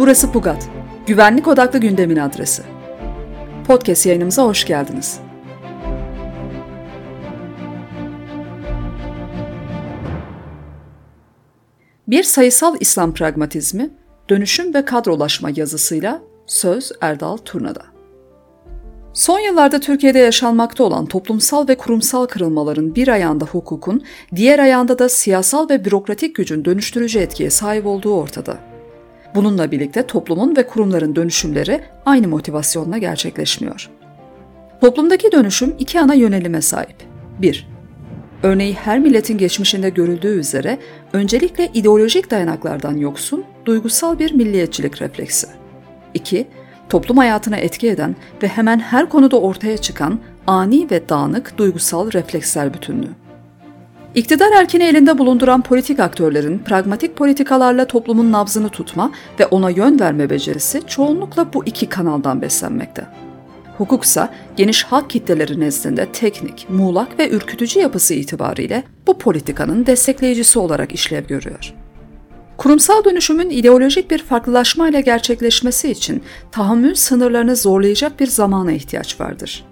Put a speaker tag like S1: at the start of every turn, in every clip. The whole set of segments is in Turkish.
S1: Burası Pugat. Güvenlik odaklı gündemin adresi. Podcast yayınımıza hoş geldiniz. Bir sayısal İslam pragmatizmi, dönüşüm ve kadrolaşma yazısıyla Söz Erdal Turna'da. Son yıllarda Türkiye'de yaşanmakta olan toplumsal ve kurumsal kırılmaların bir ayağında hukukun, diğer ayağında da siyasal ve bürokratik gücün dönüştürücü etkiye sahip olduğu ortada. Bununla birlikte toplumun ve kurumların dönüşümleri aynı motivasyonla gerçekleşmiyor. Toplumdaki dönüşüm iki ana yönelime sahip. 1. Örneği her milletin geçmişinde görüldüğü üzere öncelikle ideolojik dayanaklardan yoksun, duygusal bir milliyetçilik refleksi. 2 toplum hayatına etki eden ve hemen her konuda ortaya çıkan ani ve dağınık duygusal refleksler bütünlüğü. İktidar erkini elinde bulunduran politik aktörlerin pragmatik politikalarla toplumun nabzını tutma ve ona yön verme becerisi çoğunlukla bu iki kanaldan beslenmekte. Hukuksa geniş halk kitleleri nezdinde teknik, muğlak ve ürkütücü yapısı itibariyle bu politikanın destekleyicisi olarak işlev görüyor. Kurumsal dönüşümün ideolojik bir farklılaşmayla gerçekleşmesi için tahammül sınırlarını zorlayacak bir zamana ihtiyaç vardır.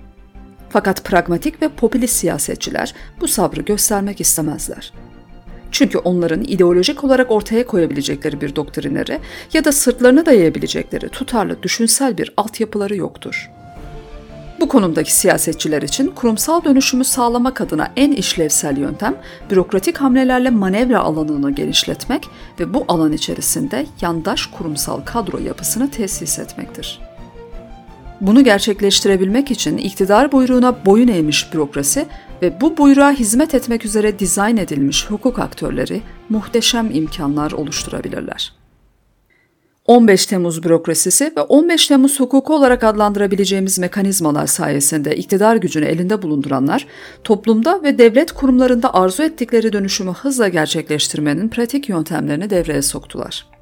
S1: Fakat pragmatik ve popülist siyasetçiler bu sabrı göstermek istemezler. Çünkü onların ideolojik olarak ortaya koyabilecekleri bir doktrinleri ya da sırtlarını dayayabilecekleri tutarlı düşünsel bir altyapıları yoktur. Bu konumdaki siyasetçiler için kurumsal dönüşümü sağlamak adına en işlevsel yöntem bürokratik hamlelerle manevra alanını genişletmek ve bu alan içerisinde yandaş kurumsal kadro yapısını tesis etmektir. Bunu gerçekleştirebilmek için iktidar buyruğuna boyun eğmiş bürokrasi ve bu buyruğa hizmet etmek üzere dizayn edilmiş hukuk aktörleri muhteşem imkanlar oluşturabilirler. 15 Temmuz bürokrasisi ve 15 Temmuz hukuku olarak adlandırabileceğimiz mekanizmalar sayesinde iktidar gücünü elinde bulunduranlar, toplumda ve devlet kurumlarında arzu ettikleri dönüşümü hızla gerçekleştirmenin pratik yöntemlerini devreye soktular.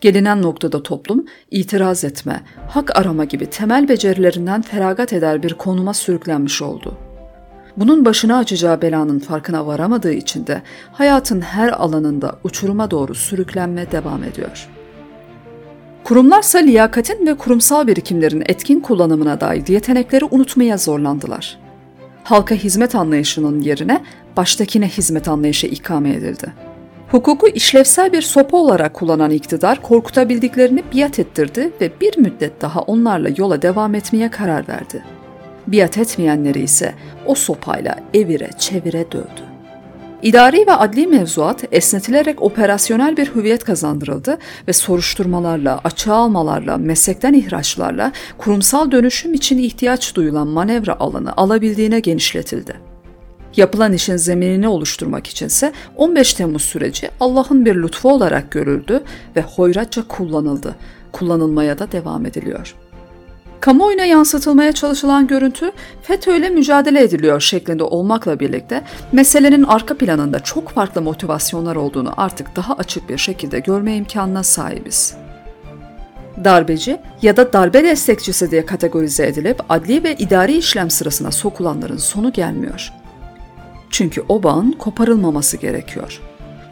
S1: Gelinen noktada toplum, itiraz etme, hak arama gibi temel becerilerinden feragat eder bir konuma sürüklenmiş oldu. Bunun başına açacağı belanın farkına varamadığı için de hayatın her alanında uçuruma doğru sürüklenme devam ediyor.'' Kurumlarsa liyakatin ve kurumsal birikimlerin etkin kullanımına dair yetenekleri unutmaya zorlandılar. Halka hizmet anlayışının yerine baştakine hizmet anlayışı ikame edildi. Hukuku işlevsel bir sopa olarak kullanan iktidar korkutabildiklerini biat ettirdi ve bir müddet daha onlarla yola devam etmeye karar verdi. Biat etmeyenleri ise o sopayla evire çevire dövdü. İdari ve adli mevzuat esnetilerek operasyonel bir hüviyet kazandırıldı ve soruşturmalarla, açığa almalarla, meslekten ihraçlarla kurumsal dönüşüm için ihtiyaç duyulan manevra alanı alabildiğine genişletildi. Yapılan işin zeminini oluşturmak içinse 15 Temmuz süreci Allah'ın bir lütfu olarak görüldü ve hoyratça kullanıldı. Kullanılmaya da devam ediliyor.'' kamuoyuna yansıtılmaya çalışılan görüntü FETÖ ile mücadele ediliyor şeklinde olmakla birlikte meselenin arka planında çok farklı motivasyonlar olduğunu artık daha açık bir şekilde görme imkanına sahibiz. Darbeci ya da darbe destekçisi diye kategorize edilip adli ve idari işlem sırasına sokulanların sonu gelmiyor. Çünkü o bağın koparılmaması gerekiyor.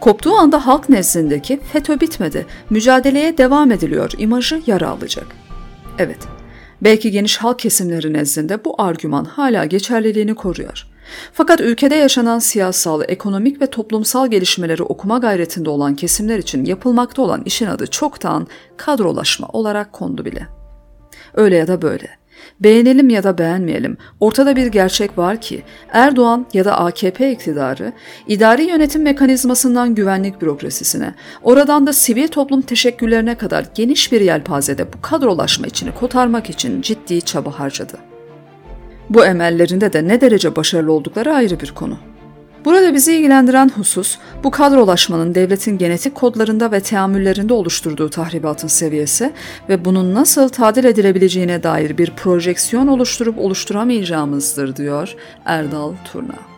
S1: Koptuğu anda halk nezdindeki FETÖ bitmedi, mücadeleye devam ediliyor imajı yara alacak. Evet, Belki geniş halk kesimleri nezdinde bu argüman hala geçerliliğini koruyor. Fakat ülkede yaşanan siyasal, ekonomik ve toplumsal gelişmeleri okuma gayretinde olan kesimler için yapılmakta olan işin adı çoktan kadrolaşma olarak kondu bile. Öyle ya da böyle. Beğenelim ya da beğenmeyelim, ortada bir gerçek var ki Erdoğan ya da AKP iktidarı idari yönetim mekanizmasından güvenlik bürokrasisine, oradan da sivil toplum teşekküllerine kadar geniş bir yelpazede bu kadrolaşma içini kotarmak için ciddi çaba harcadı. Bu emellerinde de ne derece başarılı oldukları ayrı bir konu. Burada bizi ilgilendiren husus bu kadrolaşmanın devletin genetik kodlarında ve teamüllerinde oluşturduğu tahribatın seviyesi ve bunun nasıl tadil edilebileceğine dair bir projeksiyon oluşturup oluşturamayacağımızdır diyor Erdal Turna.